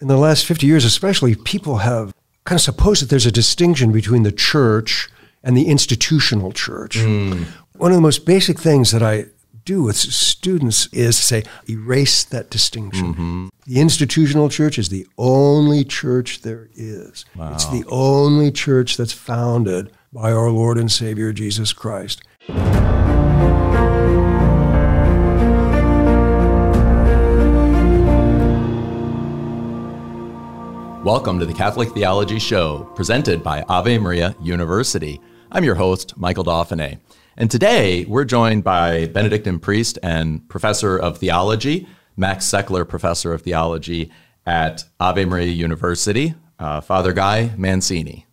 in the last 50 years, especially, people have kind of supposed that there's a distinction between the church and the institutional church. Hmm. One of the most basic things that I do with students is to say, erase that distinction. Mm-hmm. The institutional church is the only church there is. It's the only church that's founded by our Lord and Savior Jesus Christ. Welcome to the Catholic Theology Show, presented by Ave Maria University. I'm your host, Michael Dauphinais. And today we're joined by Benedictine priest and professor of theology, Max Seckler, professor of theology at Ave Maria University, uh, Father Guy Mansini.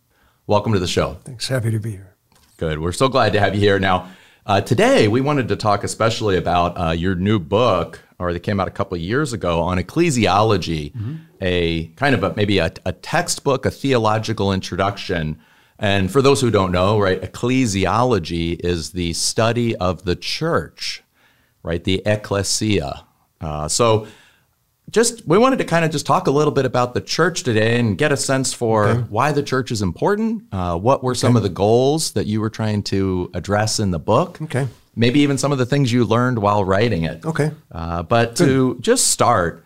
Welcome to the show. Thanks. Happy to be here. Good. We're so glad to have you here. Now, uh, today we wanted to talk especially about uh, your new book, or that came out a couple of years ago, on ecclesiology, a kind of a, maybe a, a textbook, a theological introduction. And for those who don't know, right, ecclesiology is the study of the church, right, the ecclesia. Uh, so, just we wanted to kind of just talk a little bit about the church today and get a sense for why the church is important. Uh, what were some of the goals that you were trying to address in the book? Okay. Maybe even some of the things you learned while writing it. Okay. Uh, but to just start,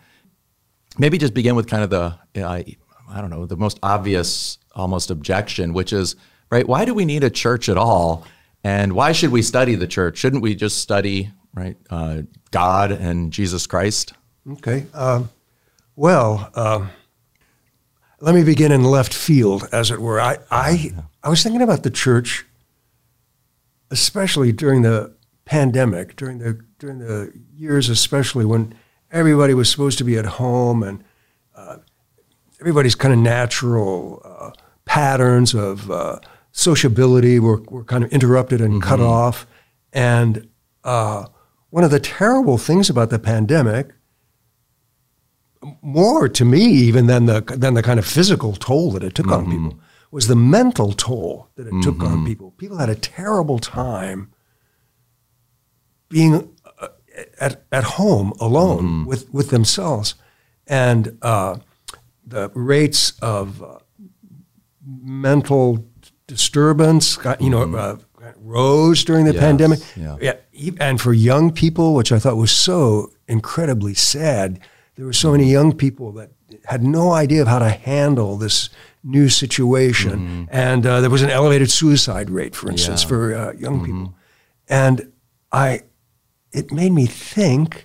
maybe just begin with kind of the uh, I don't know the most obvious almost objection, which is right. Why do we need a church at all? And why should we study the church? Shouldn't we just study right uh, God and Jesus Christ? Okay. Um, well, um, let me begin in left field, as it were. I, I, I was thinking about the church, especially during the pandemic, during the during the years, especially when everybody was supposed to be at home and uh, everybody's kind of natural uh, patterns of uh, sociability were, were kind of interrupted and cut off. And uh, one of the terrible things about the pandemic more to me even than the than the kind of physical toll that it took on people was the mental toll that it took on people. People had a terrible time being uh, at at home alone with with themselves, and uh, the rates of uh, mental disturbance, got, you know, uh, rose during the Yes, pandemic. yeah. e- and for young people, which I thought was so incredibly sad, there were so many young people that had no idea of how to handle this new situation, and uh, there was an elevated suicide rate, for instance, Yeah. for uh, young people, and I, it made me think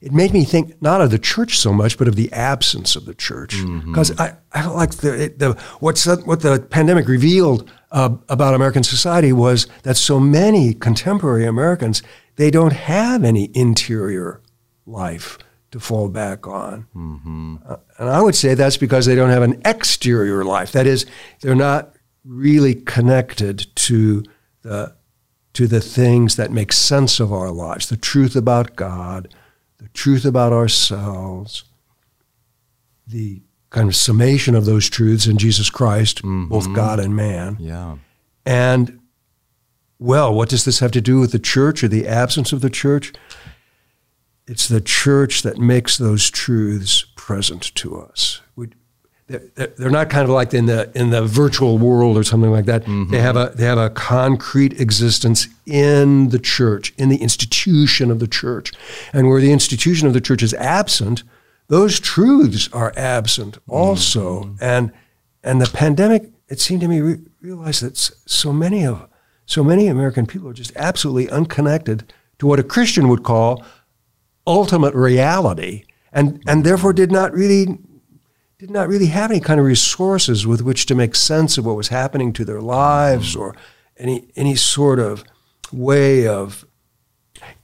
it made me think not of the church so much, but of the absence of the church. Because I, I felt like the, the what's what the pandemic revealed uh, about American society was that so many contemporary Americans they don't have any interior life to fall back on, Uh, and I would say that's because they don't have an exterior life. That is, they're not really connected to the to the things that make sense of our lives, the truth about God, the truth about ourselves, the kind of summation of those truths in Jesus Christ, both God and man. Yeah. And, well, what does this have to do with the church or the absence of the church? It's the church that makes those truths present to us. We, they're, they're- not kind of like in the in the virtual world or something like that. Mm-hmm. They have a they have a concrete existence in the church, in the institution of the church, and where the institution of the church is absent, those truths are absent also. Mm-hmm. And and the pandemic, it seemed to me, re- realized that so many of so many American people are just absolutely unconnected to what a Christian would call ultimate reality, and and therefore did not really did not really have any kind of resources with which to make sense of what was happening to their lives or any any sort of way of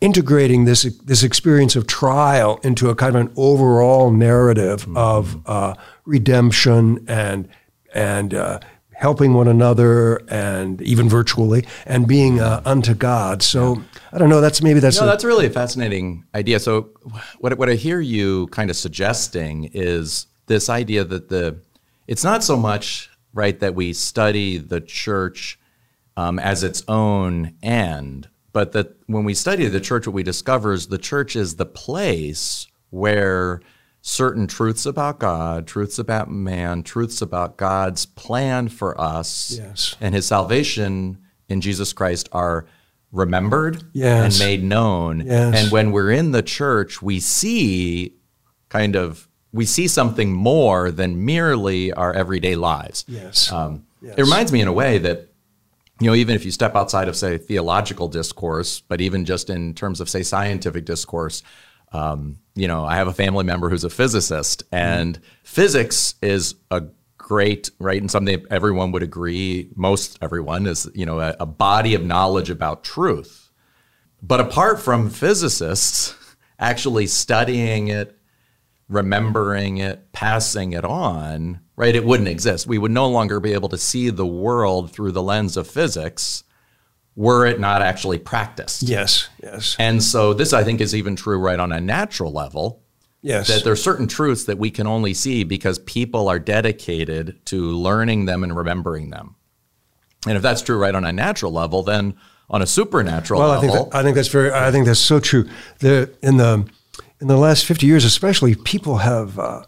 integrating this this experience of trial into a kind of an overall narrative of uh, redemption and and uh, helping one another and even virtually and being uh, unto God. So I don't know. That's maybe that's No, a- that's really a fascinating idea. So, what what I hear you kind of suggesting is this idea that the it's not so much right that we study the church um, as its own end, but that when we study the church, what we discover is the church is the place where certain truths about God, truths about man, truths about God's plan for us Yes. and his salvation in Jesus Christ are remembered Yes. and made known. Yes. And when we're in the church, we see kind of we see something more than merely our everyday lives. Yes. Um, Yes. It reminds me in a way that, you know, even if you step outside of, say, theological discourse, but even just in terms of, say, scientific discourse, um, you know, I have a family member who's a physicist, and physics is a great, right, and something everyone would agree, most everyone is, you know, a, a body of knowledge about truth. But apart from physicists actually studying it, remembering it, passing it on, right, it wouldn't exist. We would no longer be able to see the world through the lens of physics were it not actually practiced. yes. Yes. And so this I think is even true right on a natural level Yes. that there are certain truths that we can only see because people are dedicated to learning them and remembering them. And if that's true right on a natural level, then on a supernatural Well, I level, think that, I think that's very. I think that's so true. The in the in the last fifty years, especially, people have uh,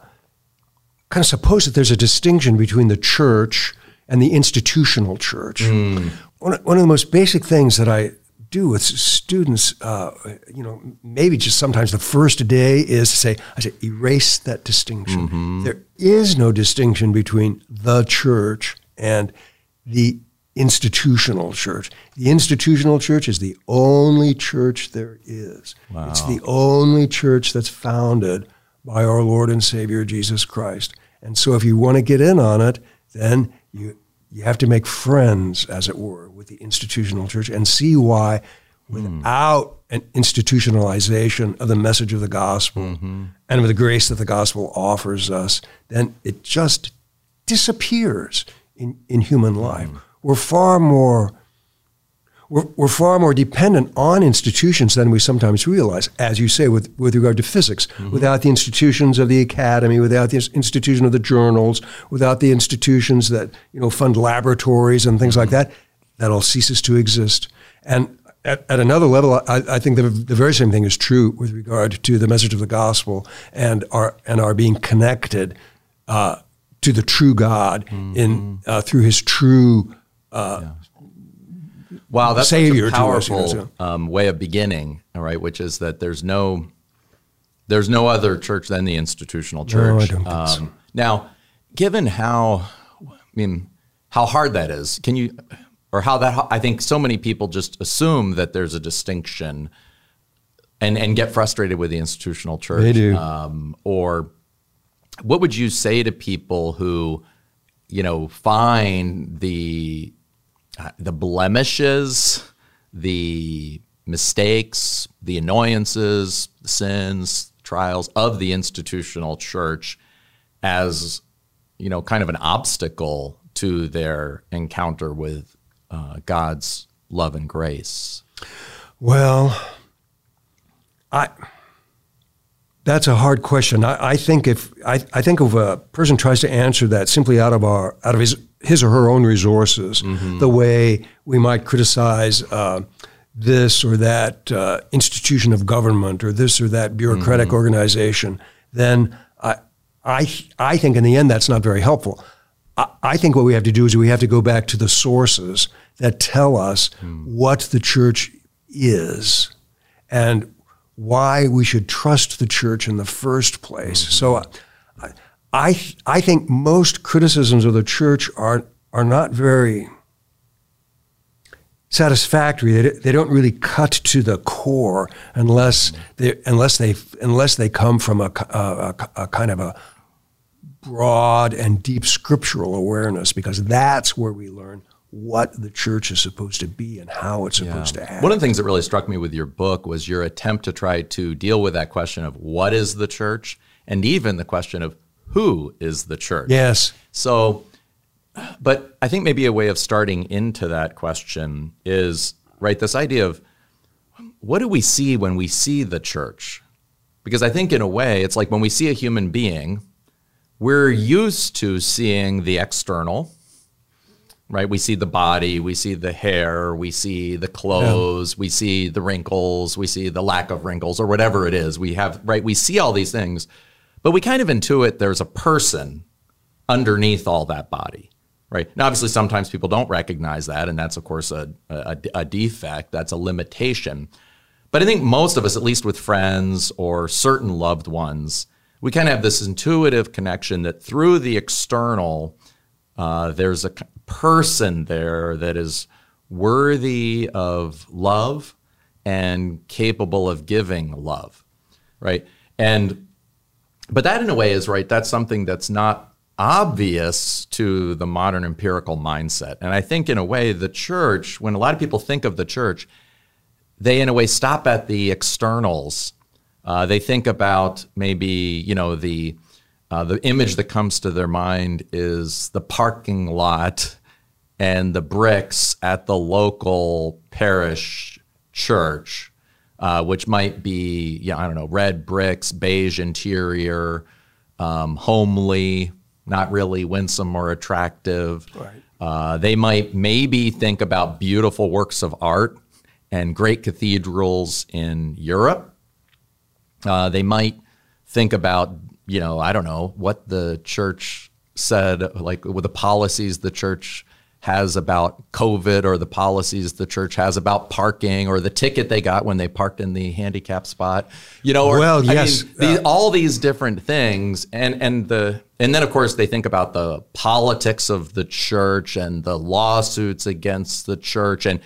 kind of supposed that there's a distinction between the church and the institutional church. One, one of the most basic things that I do with students, uh, you know, maybe just sometimes the first day is to say, I say, erase that distinction. There is no distinction between the church and the institutional church. The institutional church is the only church there is. It's the only church that's founded by our Lord and Savior Jesus Christ. And so if you want to get in on it, then you you have to make friends, as it were, with the institutional church and see why without an institutionalization of the message of the gospel mm-hmm. and of the grace that the gospel offers us, then it just disappears in, in human life. Mm-hmm. We're far more we're, we're far more dependent on institutions than we sometimes realize, as you say, with, with regard to physics. Without the institutions of the academy, without the institution of the journals, without the institutions that you know fund laboratories and things like that, that all ceases to exist. And at, at another level, I, I think the, the very same thing is true with regard to the message of the gospel and our and our being connected uh, to the true God in uh, through His true. Wow, that's Savior such a to us, you know, powerful um, way of beginning. All right, which is that there's no there's no other church than the institutional church. Don't think so. Now, given how I mean how hard that is, can you or how that I think so many people just assume that there's a distinction and and get frustrated with the institutional church. They do. Um, or what would you say to people who you know find the uh, the blemishes, the mistakes, the annoyances, the sins, trials of the institutional church as you know kind of an obstacle to their encounter with uh, God's love and grace. Well, I that's a hard question. I, I think if I, I think if a person tries to answer that simply out of our out of his his or her own resources, the way we might criticize uh, this or that uh, institution of government or this or that bureaucratic organization, then I I I think in the end that's not very helpful. I, I think what we have to do is we have to go back to the sources that tell us what the church is and why we should trust the church in the first place. So I, I, I think most criticisms of the church are, are not very satisfactory. They, they don't really cut to the core unless they, unless they, unless they come from a, a, a, a kind of a broad and deep scriptural awareness, because that's where we learn what the church is supposed to be and how it's supposed to act. One of the things that really struck me with your book was your attempt to try to deal with that question of what is the church and even the question of who is the church. yes. So, but I think maybe a way of starting into that question is right this idea of what do we see when we see the church? Because I think in a way it's like when we see a human being, we're used to seeing the external, right? We see the body, we see the hair, we see the clothes, we see the wrinkles, we see the lack of wrinkles or whatever it is. We have, right? We see all these things. But we kind of intuit there's a person underneath all that body, right? Now, obviously, sometimes people don't recognize that, and that's, of course, a, a, a defect, that's a limitation. But I think most of us, at least with friends or certain loved ones, we kind of have this intuitive connection that through the external, uh, there's a person there that is worthy of love and capable of giving love, right? And but that in a way is right. That's something that's not obvious to the modern empirical mindset. And I think in a way the church, when a lot of people think of the church, they in a way stop at the externals. Uh, they think about maybe you know the uh, the image that comes to their mind is the parking lot and the bricks at the local parish church, uh, which might be, yeah, I don't know, red bricks, beige interior, um, homely, not really winsome or attractive. Right. Uh, they might maybe think about beautiful works of art and great cathedrals in Europe. Uh, they might think about, you know, I don't know, what the church said, like with the policies the church has about COVID or the policies the church has about parking or the ticket they got when they parked in the handicap spot. You know, or, well, yes, mean, uh, all these different things, and and the and then of course they think about the politics of the church and the lawsuits against the church, and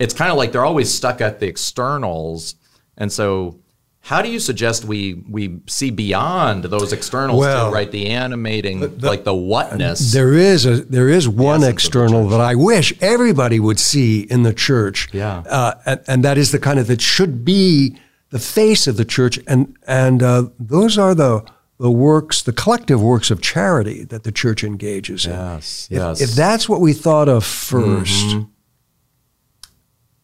it's kind of like they're always stuck at the externals, and so how do you suggest we we see beyond those externals well, to right the animating the, the, like the whatness? There is a there is one external that i wish everybody would see in the church yeah. uh, and, and, that is the kind of that should be the face of the church and and uh, those are the the works the collective works of charity that the church engages yes, in. Yes if, if that's what we thought of 1st mm-hmm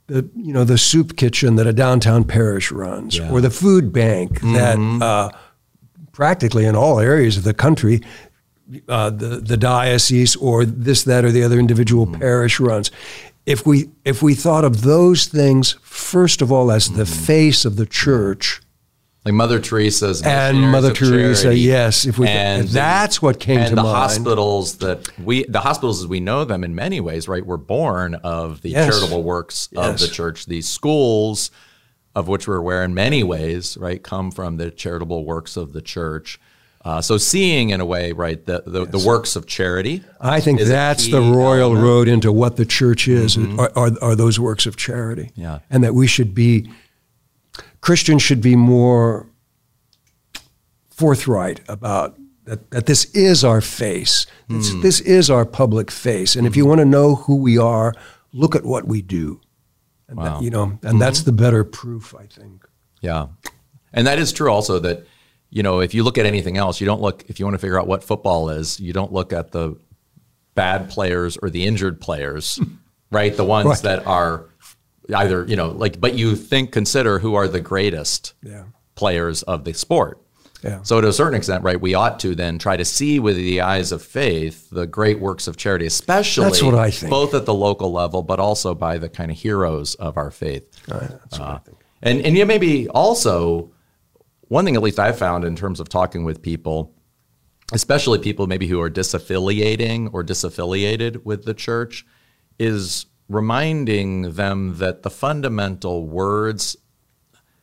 the you know the soup kitchen that a downtown parish runs, yeah. or the food bank mm-hmm. that uh, practically in all areas of the country, uh, the the diocese or this that or the other individual mm-hmm. parish runs. If we if we thought of those things first of all as mm-hmm. the face of the church, like Mother Teresa's and Mother Teresa, charity. yes. If we, and if that's what came and to the mind. hospitals that we, the hospitals as we know them in many ways, right, were born of the yes. charitable works yes. of the church. These schools, of which we're aware in many ways, right, come from the charitable works of the church. Uh, so seeing in a way, right, the, the, yes. the works of charity. I think that's the royal element. road into what the church is, mm-hmm. are, are, are those works of charity. Yeah. And that we should be Christians should be more forthright about that, that this is our face. This, mm. this is our public face. And mm if you hmm. want to know who we are, look at what we do. And wow. that, you know, and mm-hmm. that's the better proof, I think. Yeah. And that is true also that, you know, if you look at anything else, you don't look, if you want to figure out what football is, you don't look at the bad players or the injured players, right? The ones right. that are either you know like but you think consider who are the greatest yeah. players of the sport yeah. So to a certain extent, right, we ought to then try to see with the eyes of faith the great works of charity, especially that's what I think. both at the local level, but also by the kind of heroes of our faith. that's uh, what I think. And and yeah, maybe also one thing at least I've found in terms of talking with people, especially people maybe who are disaffiliating or disaffiliated with the church, is reminding them that the fundamental words,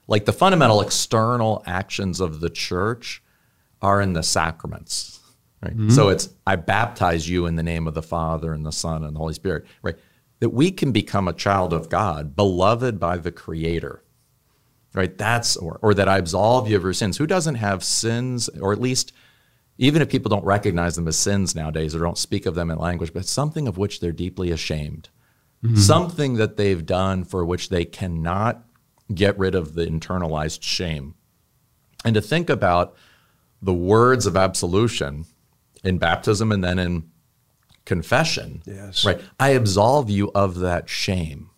like the fundamental external actions of the church, are in the sacraments. Right? Mm-hmm. So it's I baptize you in the name of the Father and the Son and the Holy Spirit. Right? That we can become a child of God, beloved by the Creator. Right? That's or, or that I absolve you of your sins. Who doesn't have sins, or at least even if people don't recognize them as sins nowadays or don't speak of them in language, but something of which they're deeply ashamed mm-hmm. something that they've done for which they cannot get rid of the internalized shame. And to think about the words of absolution in baptism and then in confession. Yes. Right. I absolve you of that shame.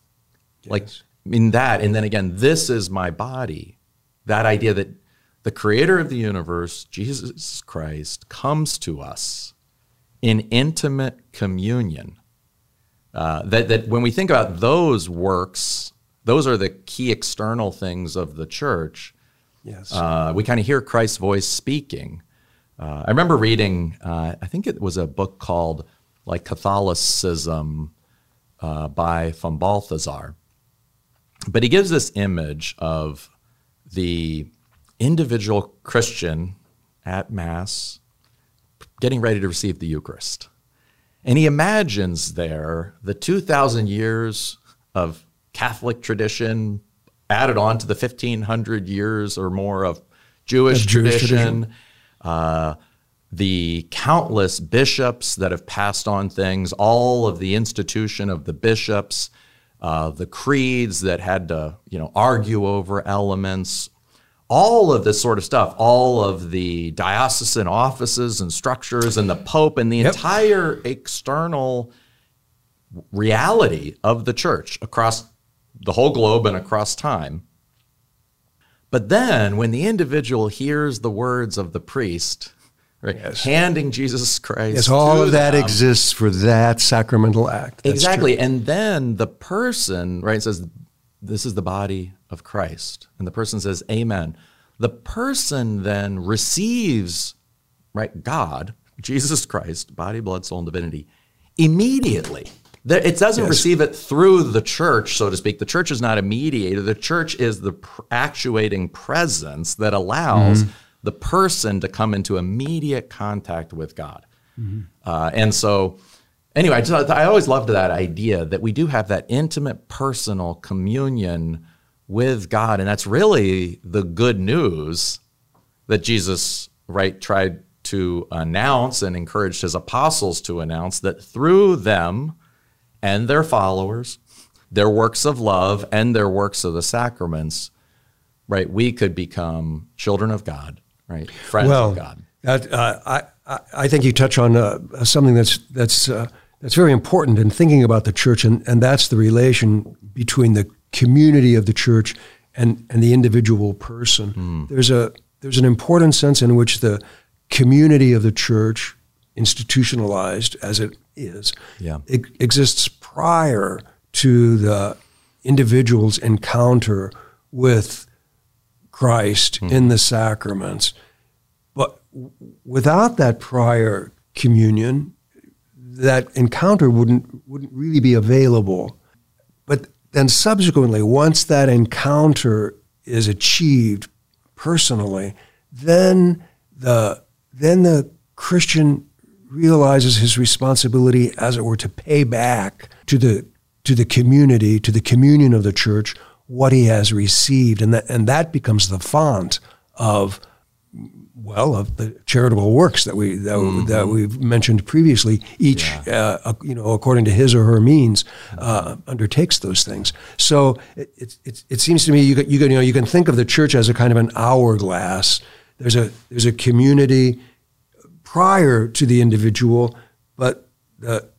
Yes. Like in that, and then again, this is my body. That idea that the creator of the universe, Jesus Christ, comes to us in intimate communion uh, that, that when we think about those works, those are the key external things of the church. Yes. Uh, we kind of hear Christ's voice speaking. Uh, I remember reading, uh, I think it was a book called like Catholicism uh, by von Balthasar. But he gives this image of the individual Christian at Mass getting ready to receive the Eucharist. And he imagines there the 2,000 years of Catholic tradition added on to the 1,500 years or more of Jewish, Jewish tradition, tradition. Uh, the countless bishops that have passed on things, all of the institution of the bishops, uh, the creeds that had to you know argue over elements, all of this sort of stuff, all of the diocesan offices and structures, and the Pope, and the yep. entire external reality of the church across the whole globe and across time. But then, when the individual hears the words of the priest, right, yes. handing Jesus Christ, yes, all of that them, exists for that sacramental act. That's exactly, true. and then the person, right, says, "This is the body of Christ," and the person says, "Amen." The person then receives, right, God, Jesus Christ, body, blood, soul, and divinity, immediately it doesn't yes. receive it through the church, so to speak. The church is not a mediator. The church is the actuating presence that allows mm-hmm. the person to come into immediate contact with God. Mm-hmm. Uh, and so, anyway, I, just, I always loved that idea that we do have that intimate, personal communion with God, and that's really the good news that Jesus right tried to announce and encouraged his apostles to announce that through them and their followers, their works of love and their works of the sacraments, right, we could become children of God, right, friends well, of God. That, uh, I, I think you touch on uh, something that's that's uh, that's very important in thinking about the church, and, and that's the relation between the community of the church and, and the individual person. Mm. There's a there's an important sense in which the community of the church, institutionalized as it is, yeah. it exists prior to the individual's encounter with Christ mm-hmm. in the sacraments. But without that prior communion, that encounter wouldn't wouldn't really be available. But then subsequently, once that encounter is achieved personally, then the then the Christian realizes his responsibility, as it were, to pay back to the to the community, to the communion of the church, what he has received, and that and that becomes the font of well of the charitable works that we that, mm-hmm. that we've mentioned previously. Each, yeah. uh, you know, according to his or her means, uh, undertakes those things. So it, it, it, it seems to me you can, you can you know you can think of the church as a kind of an hourglass. There's a there's a community prior to the individual, but the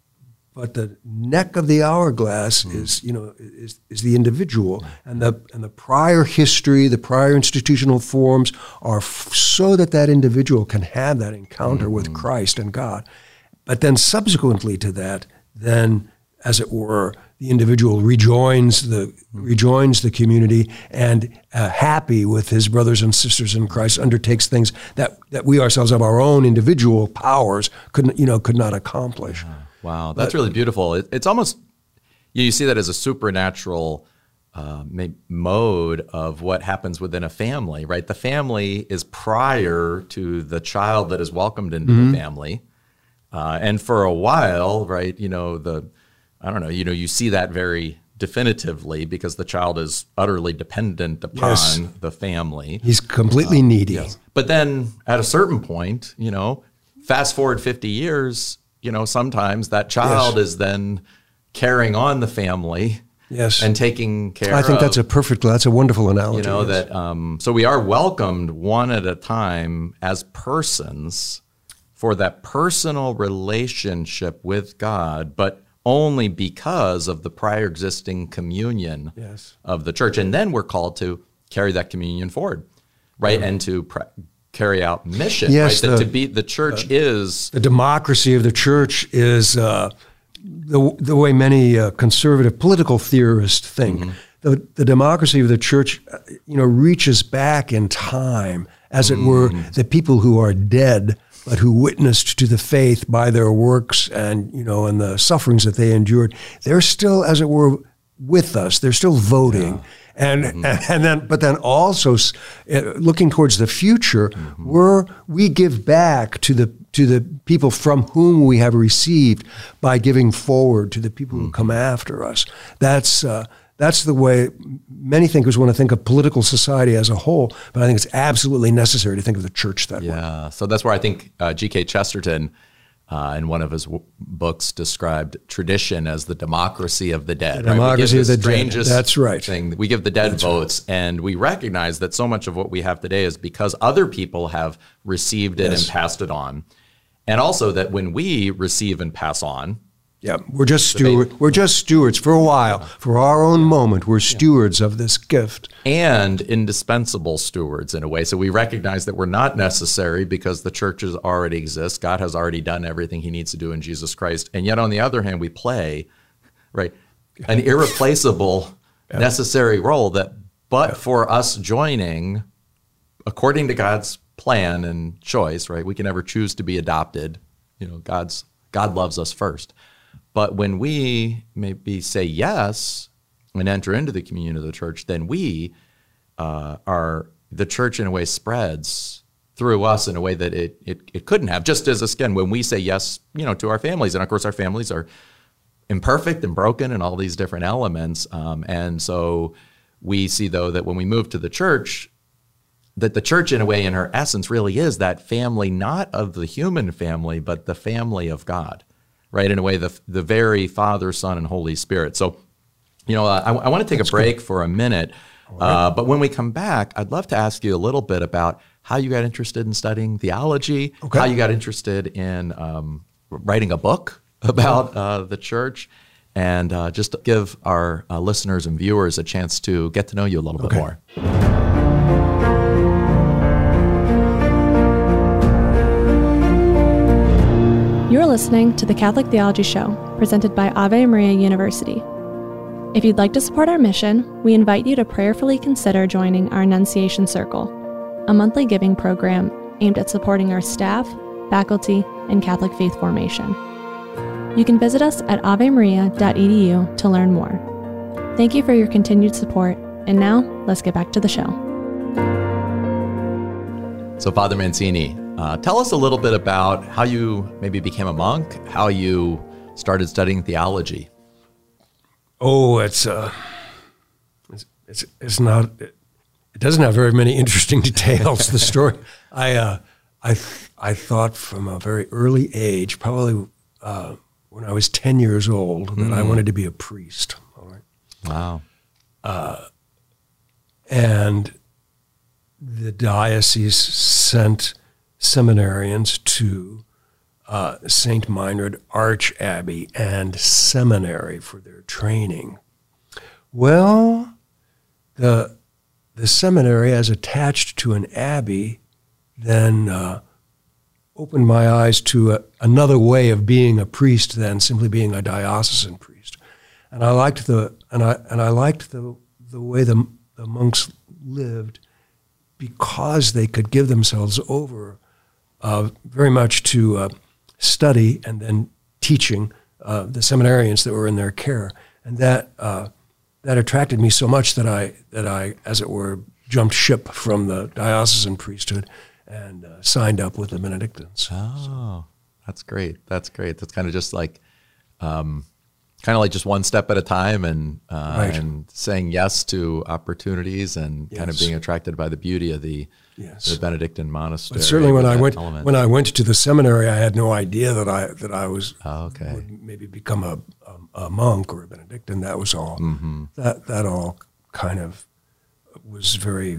but the neck of the hourglass mm. is you know is, is the individual and the and the prior history the prior institutional forms are f- so that that individual can have that encounter mm-hmm. with hmm. Christ and God but then subsequently to that then as it were the individual rejoins the rejoins the community and uh, happy with his brothers and sisters in Christ undertakes things that, that we ourselves of our own individual powers could you know could not accomplish. Wow, that's but, really beautiful. It, it's almost you see that as a supernatural uh, mode of what happens within a family, right? The family is prior to the child that is welcomed into mm-hmm. the family, uh, and for a while, right? You know the I don't know, you know, you see that very definitively because the child is utterly dependent upon yes. the family. He's completely um, needy. Yes. But then at a certain point, you know, fast forward 50 years, you know, sometimes that child yes. is then carrying on the family. Yes. And taking care I think of, that's a perfect, that's a wonderful analogy. You know, yes. that, um, so we are welcomed one at a time as persons for that personal relationship with God, but only because of the prior existing communion yes. of the church. And then we're called to carry that communion forward, right? And to pre- carry out mission, yes, right? The, that to be the church uh, is the democracy of the church is uh, the the way many uh, conservative political theorists think. Mm-hmm. The, the democracy of the church, you know, reaches back in time, as it mm-hmm. were, the people who are dead but who witnessed to the faith by their works and you know and the sufferings that they endured. They're still, as it were, with us. They're still voting. Yeah. And, mm-hmm. and then, but then also uh, looking towards the future, mm-hmm. we're, we give back to the to the people from whom we have received by giving forward to the people mm-hmm. who come after us. That's uh, that's the way many thinkers want to think of political society as a whole, but I think it's absolutely necessary to think of the church that yeah. way. Yeah, so that's where I think uh, G.K. Chesterton, uh, in one of his w- books, described tradition as the democracy of the dead. The right? democracy of the dead. That's right. Thing. We give the dead that's votes, right. and we recognize that so much of what we have today is because other people have received it yes. and passed it on, and also that when we receive and pass on, yeah, we're just steward. We're just stewards for a while, for our own moment. We're stewards of this gift, and indispensable stewards in a way. So we recognize that we're not necessary because the churches already exist. God has already done everything He needs to do in Jesus Christ, and yet on the other hand, we play, right, an irreplaceable, yeah. necessary role that, but yeah. for us joining, according to God's plan and choice, right, we can never choose to be adopted. You know, God's God loves us first. But when we maybe say yes and enter into the communion of the church, then we uh, are the church in a way spreads through us in a way that it, it, it couldn't have. Just as again, when we say yes, you know, to our families, and of course our families are imperfect and broken and all these different elements. Um, and so we see though that when we move to the church, that the church in a way in her essence really is that family, not of the human family, but the family of God right? In a way, the, the very Father, Son, and Holy Spirit. So, you know, uh, I, I want to take That's a break good. for a minute. Uh, but when we come back, I'd love to ask you a little bit about how you got interested in studying theology, okay. how you got interested in um, writing a book about uh, the church, and uh, just give our uh, listeners and viewers a chance to get to know you a little okay. bit more. You're listening to the Catholic Theology Show, presented by Ave Maria University. If you'd like to support our mission, we invite you to prayerfully consider joining our Annunciation Circle, a monthly giving program aimed at supporting our staff, faculty, and Catholic faith formation. You can visit us at avemaria.edu to learn more. Thank you for your continued support, and now let's get back to the show. So, Father Mansini, uh, tell us a little bit about how you maybe became a monk, how you started studying theology. Oh, it's uh, it's, it's, it's not. It, it doesn't have very many interesting details. the story, I uh, I I thought from a very early age, probably uh, when I was ten years old, that mm. I wanted to be a priest. All right. Wow. Uh, and the diocese sent seminarians to uh, St. Meinrad Archabbey and Seminary for their training. Well, the, the seminary, as attached to an abbey, then uh, opened my eyes to a, another way of being a priest than simply being a diocesan priest. And I liked the and I and I liked the the way the, the monks lived because they could give themselves over uh, very much to uh, study and then teaching uh, the seminarians that were in their care, and that uh, that attracted me so much that I that I, as it were, jumped ship from the diocesan priesthood and uh, signed up with the Benedictines. Oh, that's great. That's great. That's kind of just like. Um, kind of like just one step at a time and uh, right. and saying yes to opportunities and yes. kind of being attracted by the beauty of the yes. the Benedictine monastery. But certainly, when I went element. when I went to the seminary, I had no idea that I that I was oh, okay. would maybe become a, a, a, monk or a Benedictine. That was all. Mm-hmm. That that all kind of was very.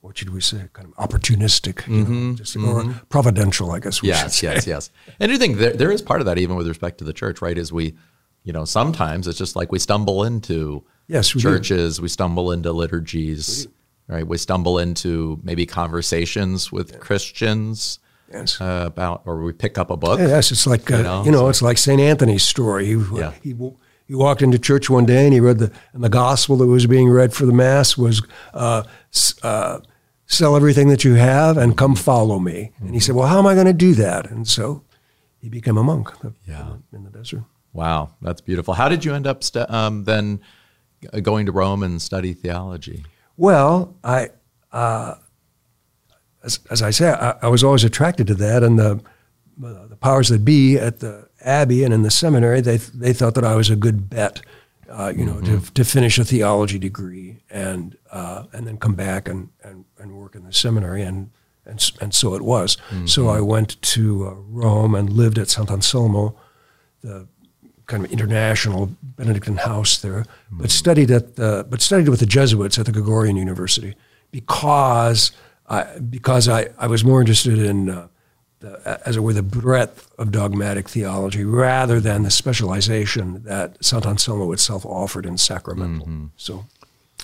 What should we say? Kind of opportunistic, mm-hmm. know, just mm-hmm. or providential, I guess. yes, yes, yes. And you think there, there is part of that even with respect to the church, right? Is we, you know, sometimes it's just like we stumble into yes, we churches, do. we stumble into liturgies right? We stumble into maybe conversations with yeah. Christians yes. uh, about, or we pick up a book. Yes, it's like, uh, you know, you know it's like St. Anthony's story. He, yeah. he, he walked into church one day and he read the, and the gospel that was being read for the Mass was uh, uh, sell everything that you have and come follow me. And he said, Well, how am I going to do that? And so he became a monk Yeah. in the desert. Wow, that's beautiful. How did you end up stu- um, then going to Rome and study theology? Well, I, uh, as, as I say, I, I was always attracted to that, and the uh, the powers that be at the abbey and in the seminary, they they thought that I was a good bet, uh, you know, to, to finish a theology degree and uh, and then come back and, and, and work in the seminary, and and and so it was. So I went to uh, Rome and lived at Sant Anselmo, the kind of international Benedictine house there, but studied at the, but studied with the Jesuits at the Gregorian University because I because I, I was more interested in uh, the, as it were the breadth of dogmatic theology rather than the specialization that Sant Anselmo itself offered in sacramental. So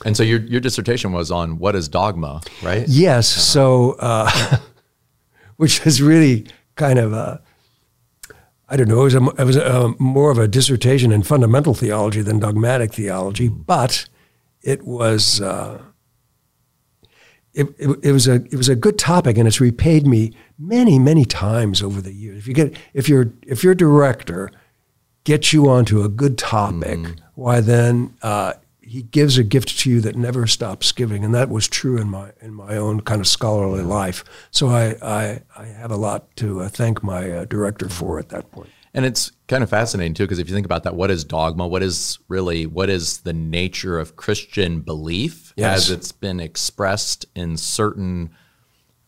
And so your, your dissertation was on what is dogma, right? yes, so uh, which is really kind of a I don't know. It was, a, it was a, more of a dissertation in fundamental theology than dogmatic theology, but it was uh, it, it, it was a it was a good topic, and it's repaid me many many times over the years. If you get if your if your director gets you onto a good topic, why then uh, he gives a gift to you that never stops giving, and that was true in my in my own kind of scholarly life. So I I, I have a lot to uh, thank my uh, director for at that point. And it's kind of fascinating too, because if you think about that, what is dogma? What is really what is the nature of Christian belief Yes. as it's been expressed in certain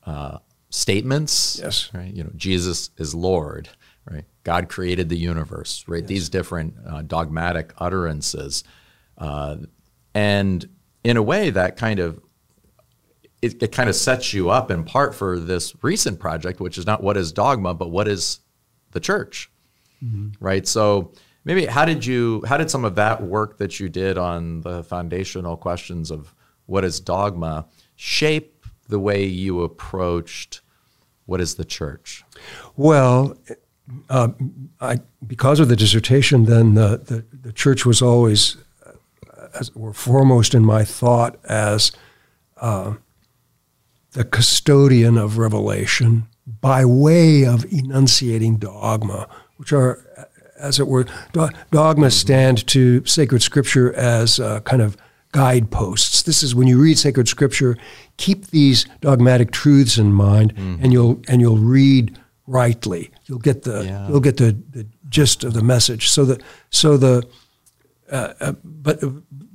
uh, statements? Yes. right. You know, Jesus is Lord. Right. God created the universe. Right. These different uh, dogmatic utterances, uh, and in a way, that kind of it, it kind of sets you up in part for this recent project, which is not what is dogma, but what is the church, right? So maybe how did you how did some of that work that you did on the foundational questions of what is dogma shape the way you approached what is the church? Well, uh, I, because of the dissertation, then the, the, the church was always, as it were, foremost in my thought as uh, the custodian of revelation by way of enunciating dogma, which are, as it were, do- dogmas stand to sacred scripture as uh, kind of guideposts. This is when you read sacred scripture, keep these dogmatic truths in mind, and you'll and you'll read rightly. You'll get the Yeah. you'll get the, the gist of the message. So the so the uh, uh, but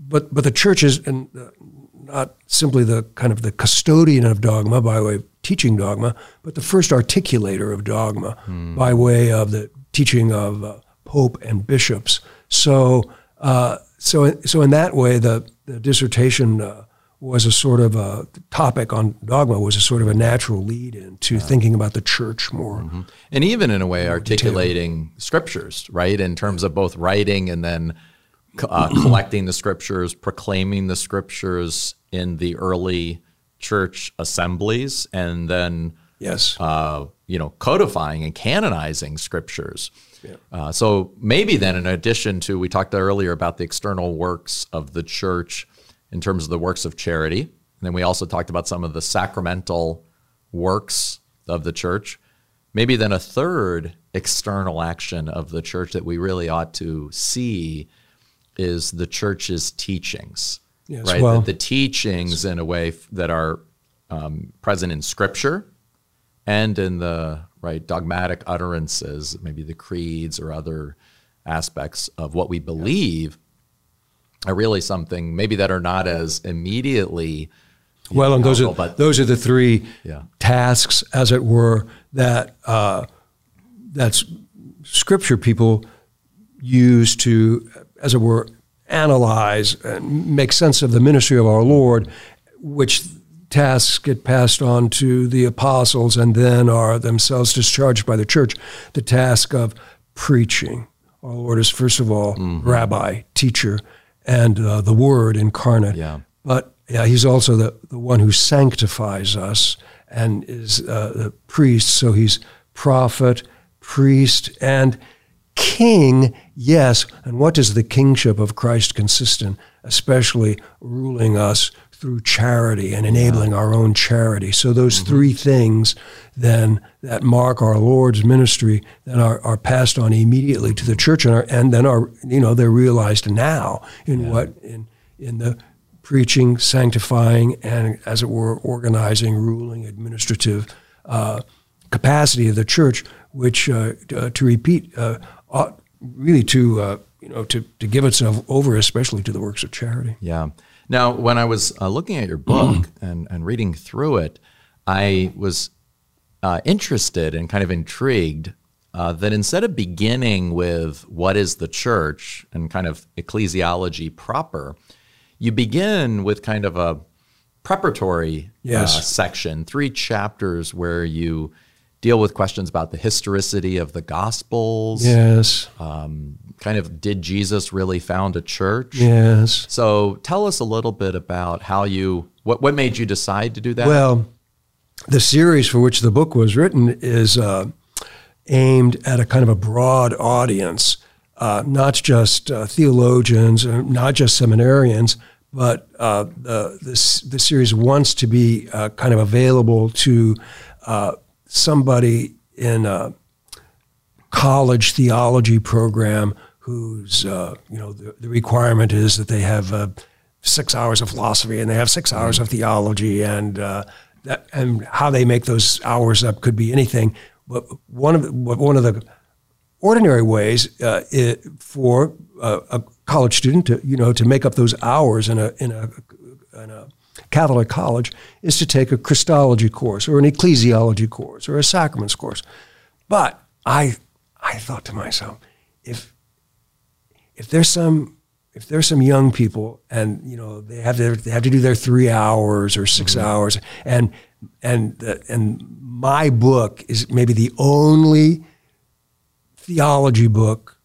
but but the church is and uh, not simply the kind of the custodian of dogma by way of teaching dogma, but the first articulator of dogma by way of the teaching of uh, pope and bishops. So uh, so so in that way, the, the dissertation. Uh, was a sort of a topic on dogma was a sort of a natural lead into thinking about the church more. And even in a way articulating scriptures, right? In terms of both writing and then uh, collecting the scriptures, proclaiming the scriptures in the early church assemblies, and then Yes. uh, you know, codifying and canonizing scriptures. Uh, so maybe then, in addition to, we talked earlier about the external works of the church in terms of the works of charity. And then we also talked about some of the sacramental works of the church. Maybe then a third external action of the church that we really ought to see is the church's teachings. Yes, right? well- the, the teachings in a way that are um, present in Scripture and in the right dogmatic utterances, maybe the creeds or other aspects of what we believe, are really something maybe that are not as immediately. Well, and those are but- those are the three Yeah. tasks, as it were, that uh, that's scripture people use to, as it were, analyze and make sense of the ministry of our Lord, which tasks get passed on to the apostles and then are themselves discharged by the church. The task of preaching. Our Lord is first of all rabbi, teacher, and uh, the Word incarnate. Yeah. But yeah, he's also the, the one who sanctifies us and is uh, the priest. So he's prophet, priest, and king, yes. And what does the kingship of Christ consist in? Especially ruling us through charity and enabling our own charity. So those three things then that mark our Lord's ministry then are, are passed on immediately to the church and, are, and then are you know they're realized now in what in in the preaching, sanctifying, and as it were, organizing, ruling, administrative uh, capacity of the church, which uh, uh, to repeat uh, ought really to uh, you know to, to give itself over, especially to the works of charity. Yeah. Now, when I was uh, looking at your book and, and reading through it, I was uh, interested and kind of intrigued uh, that instead of beginning with what is the church and kind of ecclesiology proper, you begin with kind of a preparatory Yes. uh, section, three chapters where you deal with questions about the historicity of the Gospels. Yes, Um, kind of, did Jesus really found a church? yes. So tell us a little bit about how you what what made you decide to do that? Well, the series for which the book was written is uh, aimed at a kind of a broad audience, uh, not just uh, theologians, uh, not just seminarians, but uh, the, this, the series wants to be uh, kind of available to uh, somebody in a college theology program whose uh, you know the, the requirement is that they have uh, six hours of philosophy and they have six hours of theology and uh, that, and how they make those hours up could be anything. But one of the, one of the ordinary ways uh, it, for a, a college student to you know to make up those hours in a in a, in a Catholic college is to take a Christology course or an ecclesiology course or a sacraments course. But I I thought to myself, if if there's some if there's some young people and you know they have their, they have to do their three hours or 6 mm-hmm. hours and and the, and my book is maybe the only theology book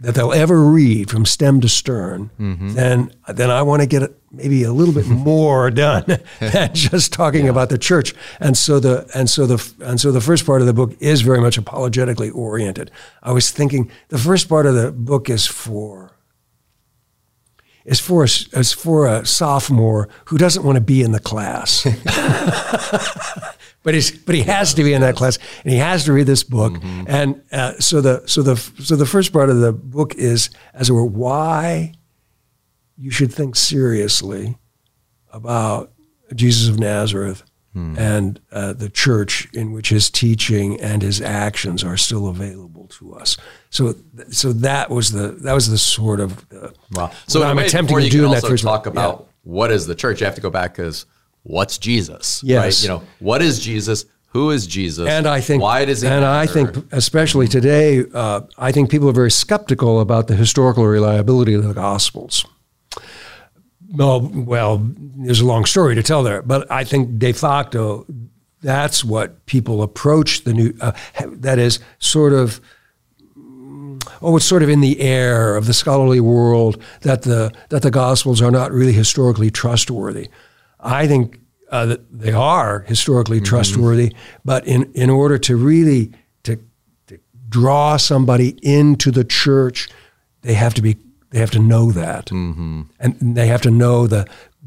that they'll ever read from stem to stern, mm-hmm. then then I want to get maybe a little bit more done than just talking about the church. And so the and so the and so the first part of the book is very much apologetically oriented. I was thinking the first part of the book is for is for a, is for a sophomore who doesn't want to be in the class. but he's but he has to be in that class and he has to read this book and uh, so the so the so the first part of the book is as it were why you should think seriously about Jesus of Nazareth and uh, the church in which his teaching and his actions are still available to us. So, th- so that was the that was the sort of uh, Wow. So what in a I'm attempting to do in that first talk about what is the church. You have to go back as what's Jesus? Yes. Right. You know, what is Jesus? Who is Jesus? And I think, why does he? And I think, especially today, uh, I think people are very skeptical about the historical reliability of the Gospels. Well, well, there's a long story to tell there, but I think de facto, that's what people approach the new. Uh, that is sort of. Oh, it's sort of in the air of the scholarly world that the that the Gospels are not really historically trustworthy. I think uh, that they are historically trustworthy, but in, in order to really to, to draw somebody into the church, they have to be they have to know that, mm-hmm. and they have to know the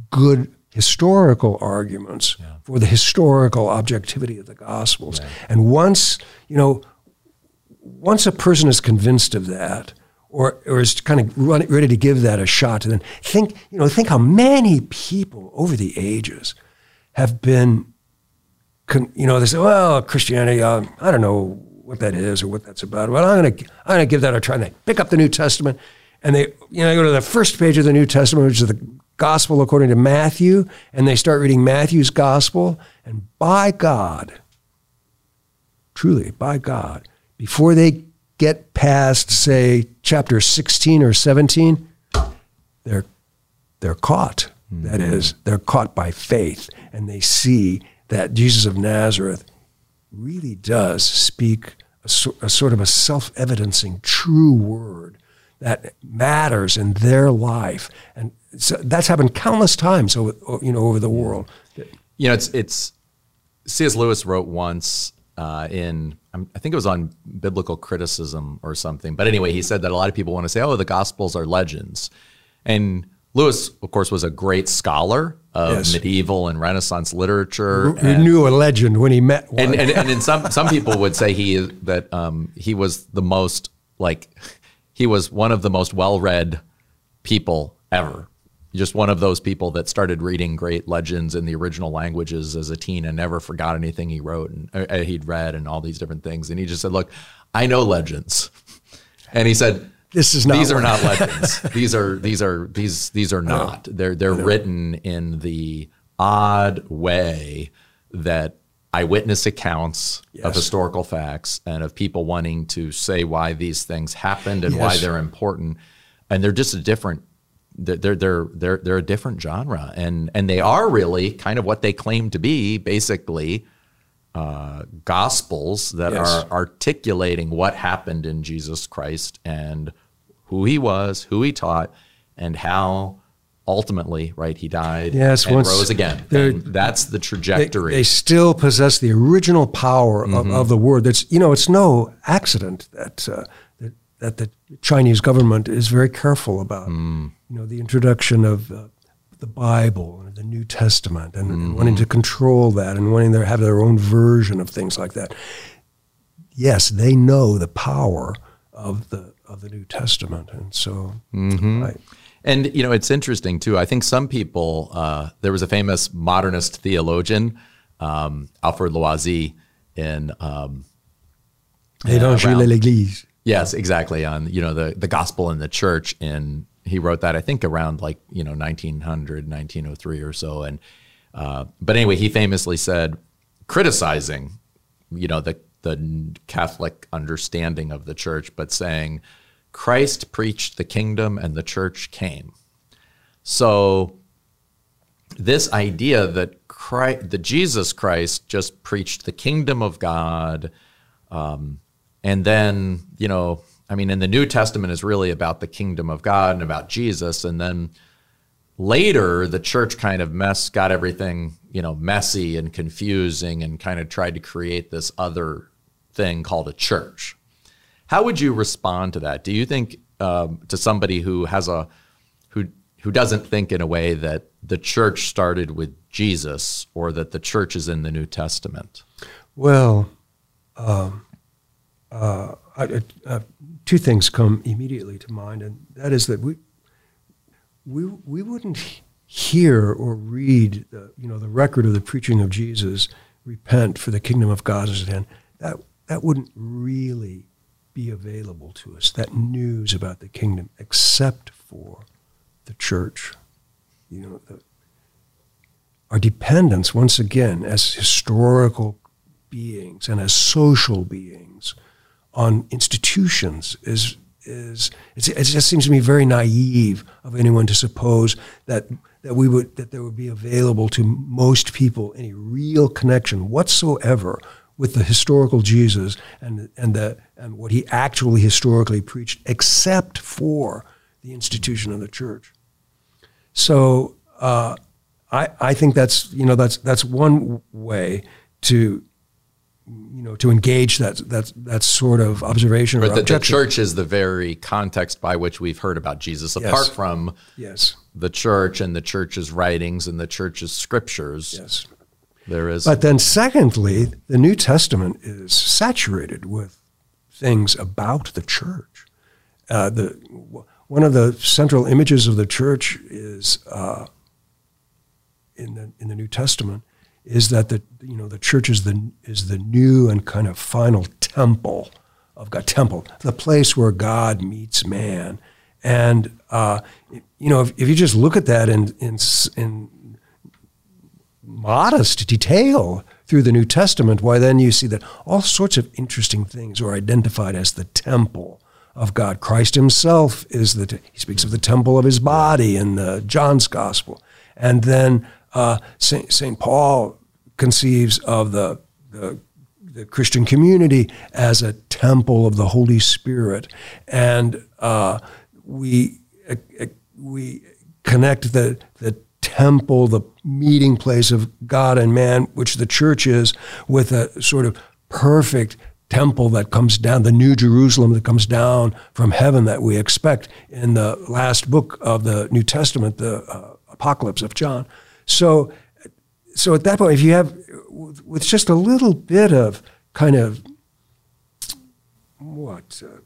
good historical arguments for the historical objectivity of the Gospels. And once you know, once a person is convinced of that, or, or is kind of run, ready to give that a shot, And then think you know think how many people over the ages have been, con, you know, they say, well, Christianity, uh, I don't know what that is or what that's about. Well, I'm gonna I'm gonna give that a try. And they pick up the New Testament, and they you know they go to the first page of the New Testament, which is the Gospel according to Matthew, and they start reading Matthew's Gospel, and by God, truly by God, before they get past, say, chapter 16 or 17, they're, they're caught. Mm-hmm. That is, they're caught by faith, and they see that Jesus of Nazareth really does speak a, so- a sort of a self evidencing true word that matters in their life. And so that's happened countless times over, you know, over the world. You know, it's it's C.S. Lewis wrote once uh, in I think it was on biblical criticism or something. But anyway, he said that a lot of people want to say, "Oh, the Gospels are legends," and Lewis, of course, was a great scholar of Yes. medieval and Renaissance literature. He knew a legend when he met one. and and, and in some some people would say he that um, he was the most like he was one of the most well read people ever. Just one of those people that started reading great legends in the original languages as a teen and never forgot anything he wrote and uh, uh, he'd read and all these different things. And he just said, "Look, I know legends," and he said. This is not These are not legends. these are these are these these are not. They're they're written in the odd way that eyewitness accounts of historical facts and of people wanting to say why these things happened and why they're important, and they're just a different. They're they're they're they're, they're a different genre, and and they are really kind of what they claim to be, basically. Uh, gospels that Yes. are articulating what happened in Jesus Christ and who he was, who he taught, and how ultimately, right, he died Yes, and rose again. And that's the they, trajectory. they still possess the original power of, Mm-hmm. of the word. That's you know, it's no accident that uh, that, the Chinese government is very careful about Mm. you know the introduction of uh, the Bible and the New Testament and, and wanting Mm-hmm. to control that and wanting to have their own version of things like that. Yes, they know the power of the of the New Testament, and so Mm-hmm. I- And you know, it's interesting too. I think some people. Uh, there was a famous modernist theologian, um, Alfred Loisy, in um, Évangile around- l'Église. Yes, exactly on you know the the gospel and the church. And he wrote that I think around like you know 1900, 1903 or so. And uh, but anyway, he famously said, criticizing, you know, the the Catholic understanding of the church, but saying Christ preached the kingdom and the church came. So this idea that Christ, that Jesus Christ just preached the kingdom of God, um, and then you know, I mean, in the New Testament is really about the kingdom of God and about Jesus, and then later the church kind of mess got everything you know messy and confusing and kind of tried to create this other thing called a church. How would you respond to that? Do you think um, to somebody who has a who who doesn't think in a way that the church started with Jesus or that the church is in the New Testament? Well, um, uh, I, uh, two things come immediately to mind, and that is that we we we wouldn't hear or read the you know the record of the preaching of Jesus, repent for the kingdom of God is at hand. That that wouldn't really be available to us. That news about the kingdom, except for the church, you know the our dependence, once again, as historical beings and as social beings on institutions is is it just seems to me very naive of anyone to suppose that that we would that there would be available to most people any real connection whatsoever with the historical Jesus and and the and what he actually historically preached, except for the institution of the church. So uh, I, I think that's you know that's that's one way to you know to engage that that that sort of observation or But the objection. church is the very context by which we've heard about Jesus, apart Yes. from Yes, the church and the church's writings and the church's scriptures. yes. There is But then, secondly, the New Testament is saturated with things about the church. Uh, the one of the central images of the church is uh, in the in the New Testament is that the you know the church is the is the new and kind of final temple of God. Temple, the place where God meets man, and uh, you know if, if you just look at that in in in modest detail through the New Testament, why then you see that all sorts of interesting things are identified as the temple of God. Christ Himself is the, he speaks of the temple of His body in the John's Gospel. And then uh, St. St. Paul conceives of the, the, the Christian community as a temple of the Holy Spirit. And uh, we, uh, uh, we connect the, the temple, the meeting place of God and man, which the church is, with a sort of perfect temple that comes down, the new Jerusalem that comes down from heaven that we expect in the last book of the New Testament, the uh, Apocalypse of John. So, so at that point, if you have, with just a little bit of kind of what uh,